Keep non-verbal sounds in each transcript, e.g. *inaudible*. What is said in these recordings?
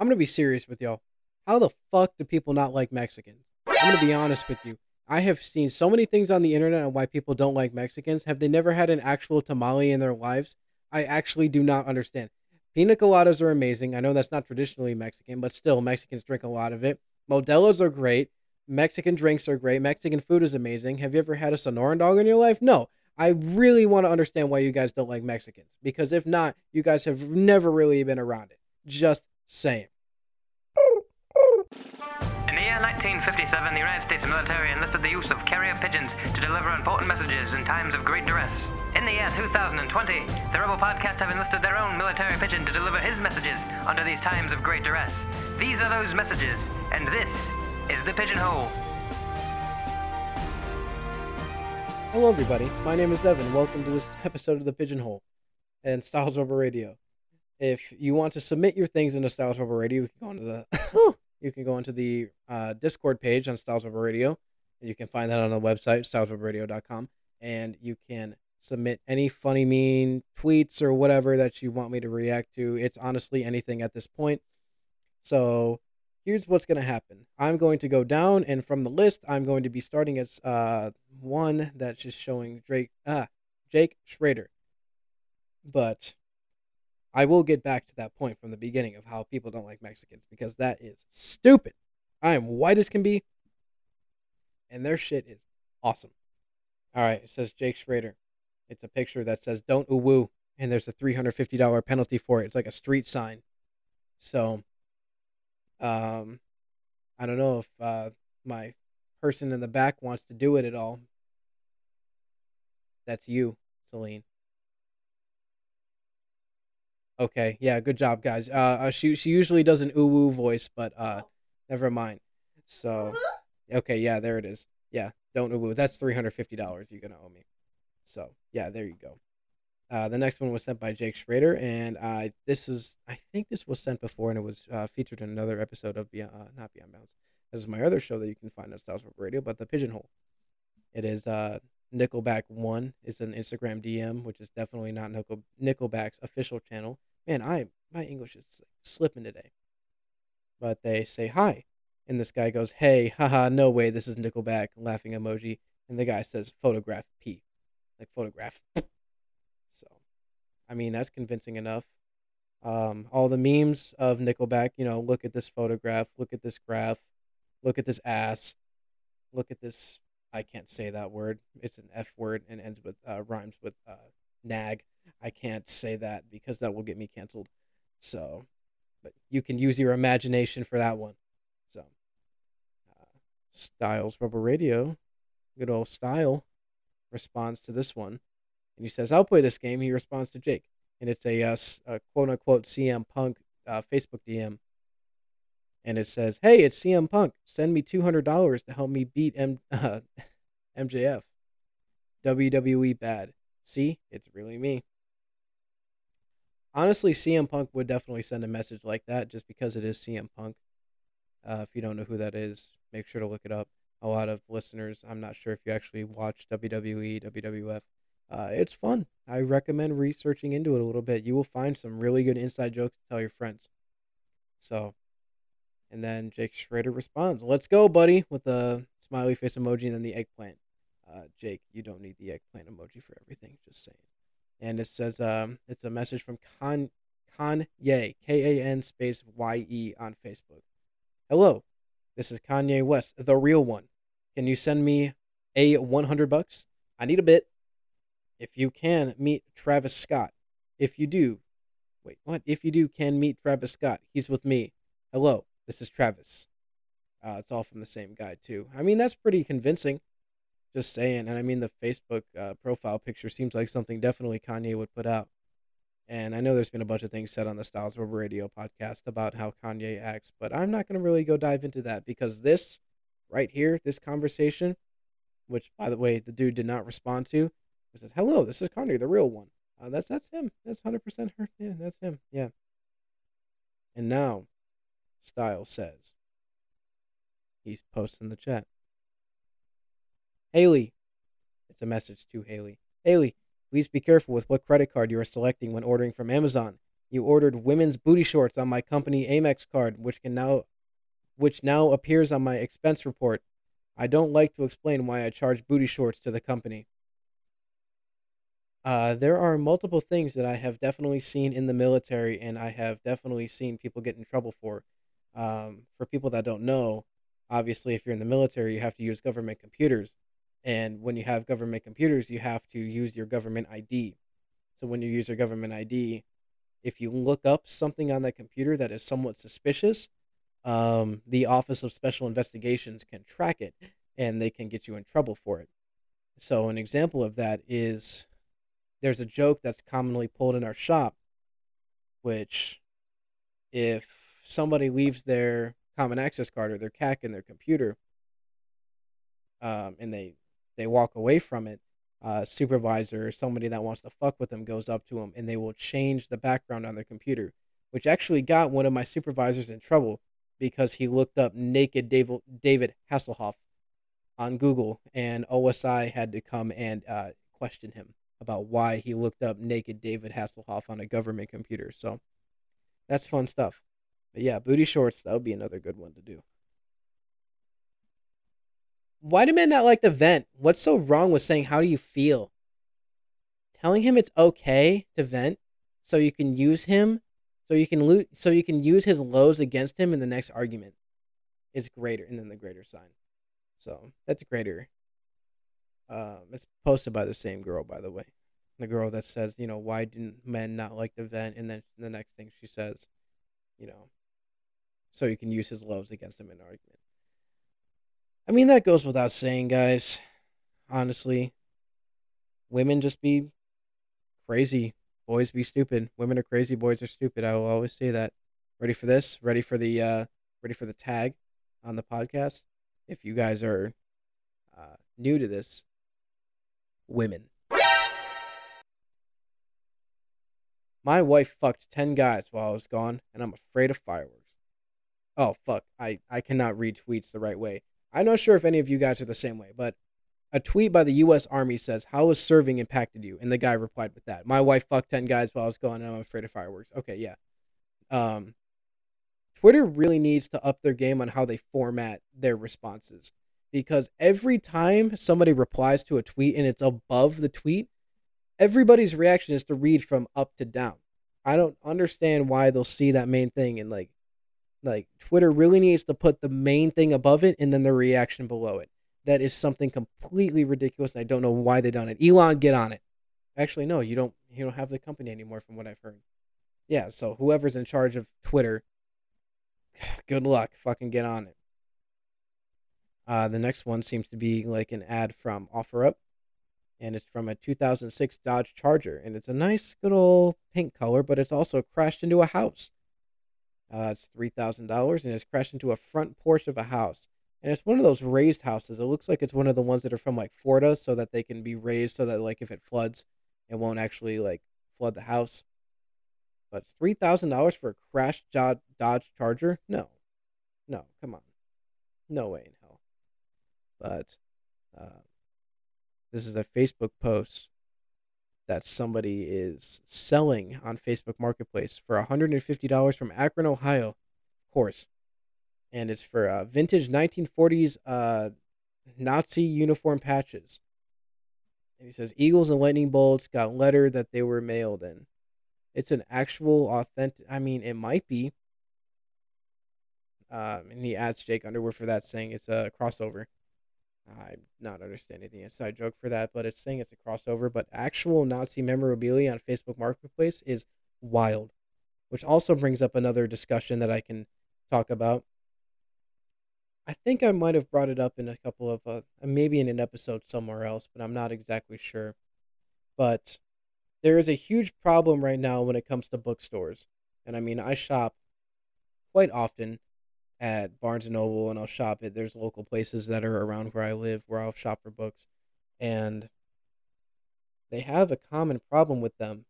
I'm gonna be serious with y'all. How the fuck do people not like Mexicans? I'm gonna be honest with you. I have seen so many things on the internet on why people don't like Mexicans. Have they never had an actual tamale in their lives? I actually do not understand. Pina coladas are amazing. I know that's not traditionally Mexican, but still, Mexicans drink a lot of it. Modelos are great. Mexican drinks are great. Mexican food is amazing. Have you ever had a Sonoran dog in your life? No. I really want to understand why you guys don't like Mexicans. Because if not, you guys have never really been around it. Just saying. In the year 1957, the United States military enlisted the use of carrier pigeons to deliver important messages in times of great duress. In the year 2020, the Rebel Podcast have enlisted their own military pigeon to deliver his messages under these times of great duress. These are those messages, and this is the Pigeonhole. Hello, everybody. My name is Evan. Welcome to this episode of the Pigeonhole and Style's Rebel Radio. If you want to submit your things into Style's Rebel Radio, you can go into the *laughs* you can go into the uh, Discord page on Style's Rebel Radio. And you can find that on the website stylesrebelradio.com, and you can submit any funny, mean tweets or whatever that you want me to react to. It's honestly anything at this point. So here's what's going to happen. I'm going to go down, and from the list, I'm going to be starting as uh, one that's just showing Drake, ah, Jake Schrader. But I will get back to that point from the beginning of how people don't like Mexicans because that is stupid. I am white as can be, and their shit is awesome. All right, it says Jake Schrader. It's a picture that says "Don't woo," and there's a three hundred fifty dollar penalty for it. It's like a street sign. So um, I don't know if uh, my person in the back wants to do it at all. That's you, Celine. Okay, yeah, good job, guys. Uh, uh she she usually does an ooh woo voice, but uh, never mind. So, okay, yeah, there it is. Yeah, don't ooh woo. That's three hundred fifty dollars you're gonna owe me. So, yeah, there you go. Uh, the next one was sent by Jake Schrader, and uh, this is I think this was sent before, and it was uh, featured in another episode of Beyond, uh, not Beyond Bounds. This is my other show that you can find on Styles Radio, but the Pigeonhole. It is uh, Nickelback One. It's an Instagram DM, which is definitely not Nickel Nickelback's official channel. Man, I my English is slipping today. But they say hi, and this guy goes, "Hey, haha, no way, this is Nickelback," laughing emoji, and the guy says, "Photograph P," like photograph. So, I mean, that's convincing enough. Um, all the memes of Nickelback, you know, look at this photograph, look at this graph, look at this ass, look at this. I can't say that word. It's an F word and ends with uh, rhymes with uh, nag. I can't say that because that will get me canceled. So, but you can use your imagination for that one. So, uh, Style's Rebel Radio, good old style, responds to this one and he says, "I'll play this game." He responds to Jake, and it's a, uh, a quote unquote CM Punk uh, Facebook DM, and it says, "Hey, it's CM Punk. Send me two hundred dollars to help me beat M- *laughs* uh, MJF. WWE bad. See, it's really me." Honestly, CM Punk would definitely send a message like that just because it is CM Punk. Uh, if you don't know who that is, make sure to look it up. A lot of listeners, I'm not sure if you actually watch WWE, WWF, uh, it's fun. I recommend researching into it a little bit. You will find some really good inside jokes to tell your friends. So, and then Jake Schrader responds, "Let's go, buddy," with the smiley face emoji and then the eggplant. Uh, Jake, you don't need the eggplant emoji for everything. Just saying. And it says, um, it's a message from Con Kanye K A N space Y E on Facebook. Hello, this is Kanye West, the real one. Can you send me a 100 bucks? I need a bit. If you can meet Travis Scott, if you do, wait, what? If you do, can meet Travis Scott. He's with me. Hello, this is Travis. Uh, it's all from the same guy too. I mean, that's pretty convincing. Just saying, and I mean the Facebook uh, profile picture seems like something definitely Kanye would put out. And I know there's been a bunch of things said on the Style's Rebel Radio podcast about how Kanye acts, but I'm not going to really go dive into that because this right here, this conversation, which by the way, the dude did not respond to, says, "Hello, this is Kanye, the real one." Uh, that's that's him. That's hundred percent her. Yeah, that's him. Yeah. And now, Style says, he's posting the chat. Haley, it's a message to Haley. Haley, please be careful with what credit card you are selecting when ordering from Amazon. You ordered women's booty shorts on my company Amex card, which can now which now appears on my expense report. I don't like to explain why I charge booty shorts to the company. Uh, there are multiple things that I have definitely seen in the military, and I have definitely seen people get in trouble for. Um, for people that don't know, obviously, if you're in the military, you have to use government computers. And when you have government computers, you have to use your government ID. So when you use your government ID, if you look up something on that computer that is somewhat suspicious, um, the Office of Special Investigations can track it and they can get you in trouble for it. So, an example of that is there's a joke that's commonly pulled in our shop, which if somebody leaves their common access card or their CAC in their computer, um, and they they walk away from it, uh, supervisor or somebody that wants to fuck with them goes up to them and they will change the background on their computer, which actually got one of my supervisors in trouble because he looked up naked David, Hasselhoff on Google and OSI had to come and uh, question him about why he looked up naked David Hasselhoff on a government computer. So that's fun stuff. But yeah, booty shorts, that would be another good one to do. Why do men not like to vent? What's so wrong with saying, How do you feel? Telling him it's okay to vent so you can use him, so you can loot, so you can use his lows against him in the next argument is greater, and then the greater sign. So that's greater. Um, it's posted by the same girl, by the way. The girl that says, you know, why didn't men not like the vent? And then the next thing she says, you know, so you can use his lows against him in an argument. I mean, that goes without saying, guys. Honestly, women just be crazy. Boys be stupid. Women are crazy. Boys are stupid. I will always say that. Ready for this? Ready for the uh, ready for the tag on the podcast? If you guys are uh, new to this, women. My wife fucked ten guys while I was gone, and I'm afraid of fireworks. Oh fuck! I I cannot read tweets the right way. I'm not sure if any of you guys are the same way, but a tweet by the U.S. Army says, "How has serving impacted you?" And the guy replied with that. My wife fucked ten guys while I was gone, and I'm afraid of fireworks. Okay, yeah. Um, Twitter really needs to up their game on how they format their responses because every time somebody replies to a tweet and it's above the tweet, everybody's reaction is to read from up to down. I don't understand why they'll see that main thing and like like Twitter really needs to put the main thing above it and then the reaction below it. That is something completely ridiculous. I don't know why they done it. Elon, get on it. Actually, no, you don't. You don't have the company anymore, from what I've heard. Yeah, so whoever's in charge of Twitter, *sighs* good luck. Fucking get on it. Uh, the next one seems to be like an ad from OfferUp, and it's from a 2006 Dodge Charger, and it's a nice, good old pink color, but it's also crashed into a house. Uh, it's three thousand dollars, and it's crashed into a front porch of a house. And it's one of those raised houses. It looks like it's one of the ones that are from like Florida, so that they can be raised, so that like if it floods, it won't actually like flood the house. But three thousand dollars for a crashed Dodge Charger? No, no, come on, no way in hell. But uh, this is a Facebook post that somebody is selling on Facebook Marketplace for $150 from Akron, Ohio, of course. And it's for uh, vintage 1940s uh, Nazi uniform patches. And he says Eagles and lightning bolts got letter that they were mailed in. It's an actual authentic. I mean, it might be. Um, and he adds Jake Underwood for that, saying it's a crossover. I'm not understanding the inside joke for that, but it's saying it's a crossover. But actual Nazi memorabilia on Facebook Marketplace is wild, which also brings up another discussion that I can talk about. I think I might have brought it up in a couple of, uh, maybe in an episode somewhere else, but I'm not exactly sure. But there is a huge problem right now when it comes to bookstores. And I mean, I shop quite often at Barnes and Noble and I'll shop it. There's local places that are around where I live where I'll shop for books. And they have a common problem with them,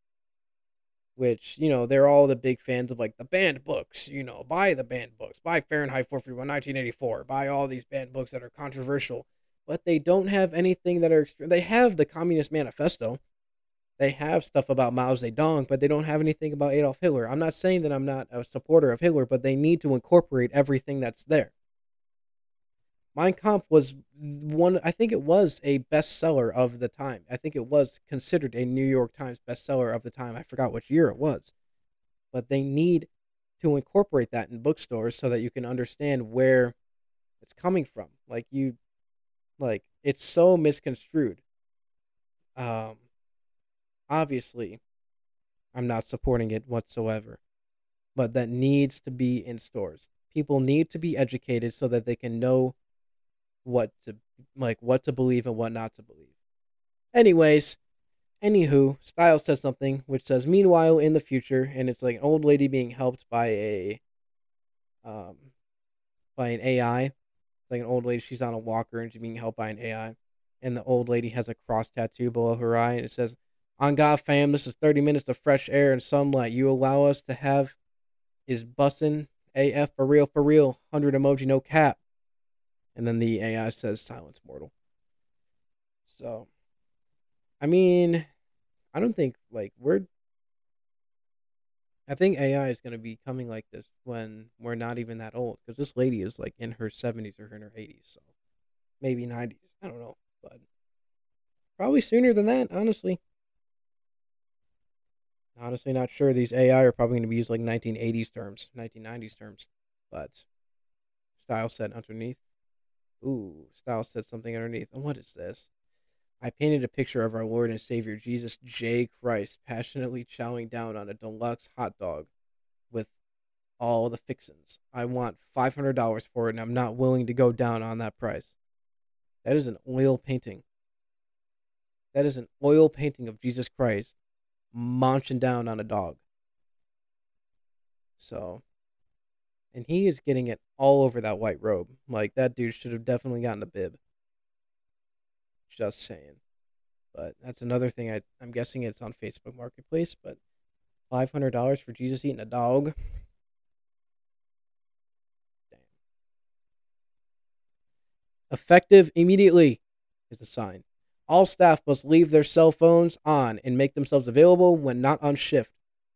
which, you know, they're all the big fans of like the banned books, you know, buy the banned books, buy Fahrenheit 431, 1984, buy all these banned books that are controversial, but they don't have anything that are extreme. They have the Communist Manifesto. They have stuff about Mao Zedong, but they don't have anything about Adolf Hitler. I'm not saying that I'm not a supporter of Hitler, but they need to incorporate everything that's there. Mein Kampf was one. I think it was a bestseller of the time. I think it was considered a New York Times bestseller of the time. I forgot which year it was, but they need to incorporate that in bookstores so that you can understand where it's coming from. Like you, like it's so misconstrued. Um, obviously, I'm not supporting it whatsoever, but that needs to be in stores. People need to be educated so that they can know what to like what to believe and what not to believe. Anyways, anywho, Style says something which says, "Meanwhile, in the future," and it's like an old lady being helped by a um by an AI, like an old lady. She's on a walker and she's being helped by an AI, and the old lady has a cross tattoo below her eye, and it says, "On God, fam, this is thirty minutes of fresh air and sunlight. You allow us to have is bussin' AF for real, for real. Hundred emoji, no cap." And then the AI says, "Silence, mortal." So, I mean, I don't think like we're. I think AI is going to be coming like this when we're not even that old because this lady is like in her 70s or in her 80s, so maybe 90s. I don't know, but probably sooner than that, honestly. Honestly, not sure. These AI are probably going to be used like 1980s terms, 1990s terms, but style set underneath. Ooh, style said something underneath. And what is this? I painted a picture of our Lord and Savior Jesus J. Christ passionately chowing down on a deluxe hot dog with all the fixins. I want $500 for it, and I'm not willing to go down on that price. That is an oil painting. That is an oil painting of Jesus Christ munching down on a dog. So, and he is getting it all over that white robe. Like, that dude should have definitely gotten a bib. Just saying. But that's another thing. I, I'm guessing it's on Facebook Marketplace. But five hundred dollars for Jesus eating a dog. *laughs* Damn. Effective immediately is a sign. All staff must leave their cell phones on and make themselves available when not on shift.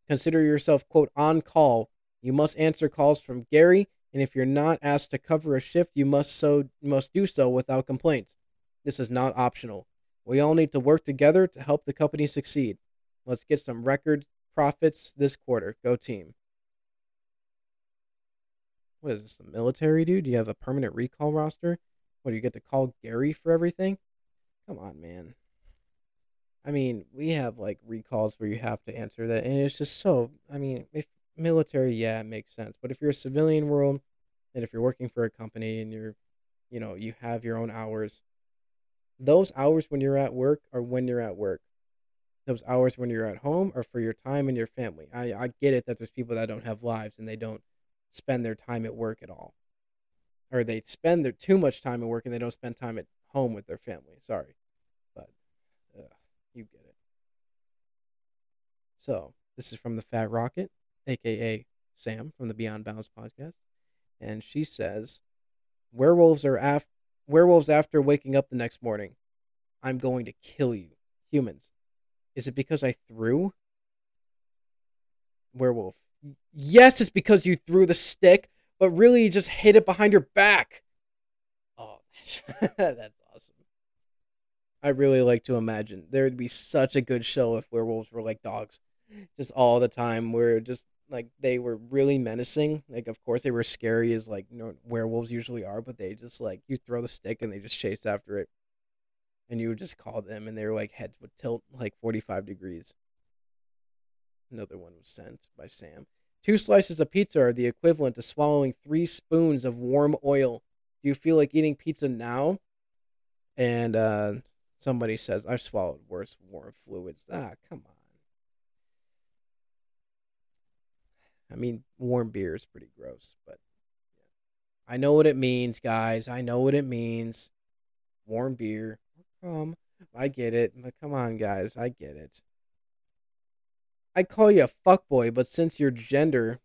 Consider yourself quote on call. You must answer calls from Gary, and if you're not asked to cover a shift, you must so must do so without complaints. This is not optional. We all need to work together to help the company succeed. Let's get some record profits this quarter. Go team. What is this, the military, dude? Do you have a permanent recall roster? What, do you get to call Gary for everything? Come on, man. I mean, we have like recalls where you have to answer that, and it's just so. I mean, if military, yeah, it makes sense. But if you're a civilian world, and if you're working for a company and you're, you know, you have your own hours, those hours when you're at work are when you're at work. Those hours when you're at home are for your time and your family. I, I get it that there's people that don't have lives and they don't spend their time at work at all. Or they spend their too much time at work and they don't spend time at home with their family. Sorry. But uh, you get it. So, this is from the Fat Rocket, aka Sam from the Beyond Bounds podcast. And she says, Werewolves are after werewolves after waking up the next morning. I'm going to kill you. Humans. Is it because I threw? Werewolf. Yes, it's because you threw the stick, but really you just hit it behind your back. Oh, *laughs* that's. I really like to imagine there would be such a good show if werewolves were like dogs, just all the time. Where just like they were really menacing. Like of course they were scary as like you know, werewolves usually are, but they just like you throw the stick and they just chase after it. And you would just call them and their like heads would tilt like 45 degrees. Another one was sent by Sam. Two slices of pizza are the equivalent to swallowing three spoons of warm oil. Do you feel like eating pizza now? And uh, somebody says, I've swallowed worse warm fluids. Ah, come on. I mean, warm beer is pretty gross, but yeah. I know what it means, guys. I know what it means. Warm beer. Um, I get it. But come on, guys. I get it. I'd call you a fuckboy, but since your gender,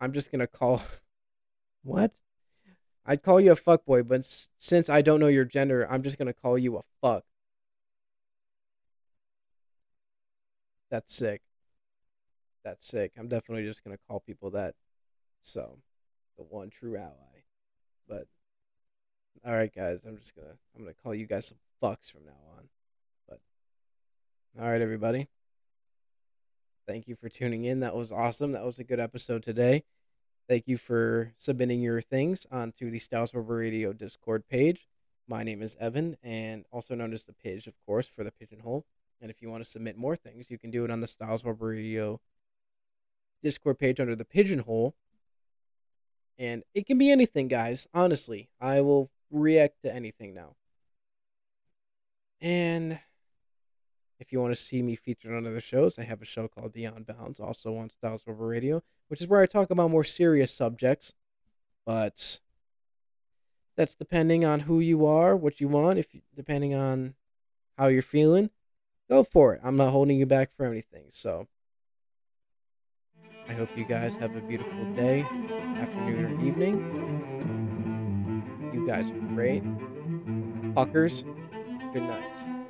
I'm just gonna call. *laughs* what? I'd call you a fuckboy, but since I don't know your gender, I'm just gonna call you a fuck. That's sick. That's sick. I'm definitely just gonna call people that. So, the one true ally. But all right, guys, I'm just gonna I'm gonna call you guys some fucks from now on. But all right, everybody. Thank you for tuning in. That was awesome. That was a good episode today. Thank you for submitting your things onto the Rebel Radio Discord page. My name is Evan, and also known as the Pidge, of course, for the Pigeonhole. And if you want to submit more things, you can do it on the Style's Rebel Radio Discord page under the Pigeonhole. And it can be anything, guys. Honestly, I will react to anything now. And if you want to see me featured on other shows, I have a show called Beyond Bounds, also on Style's Rebel Radio, which is where I talk about more serious subjects. But that's depending on who you are, what you want, if depending on how you're feeling. Go for it. I'm not holding you back for anything. So I hope you guys have a beautiful day, afternoon, or evening. You guys are great. Fuckers, good night.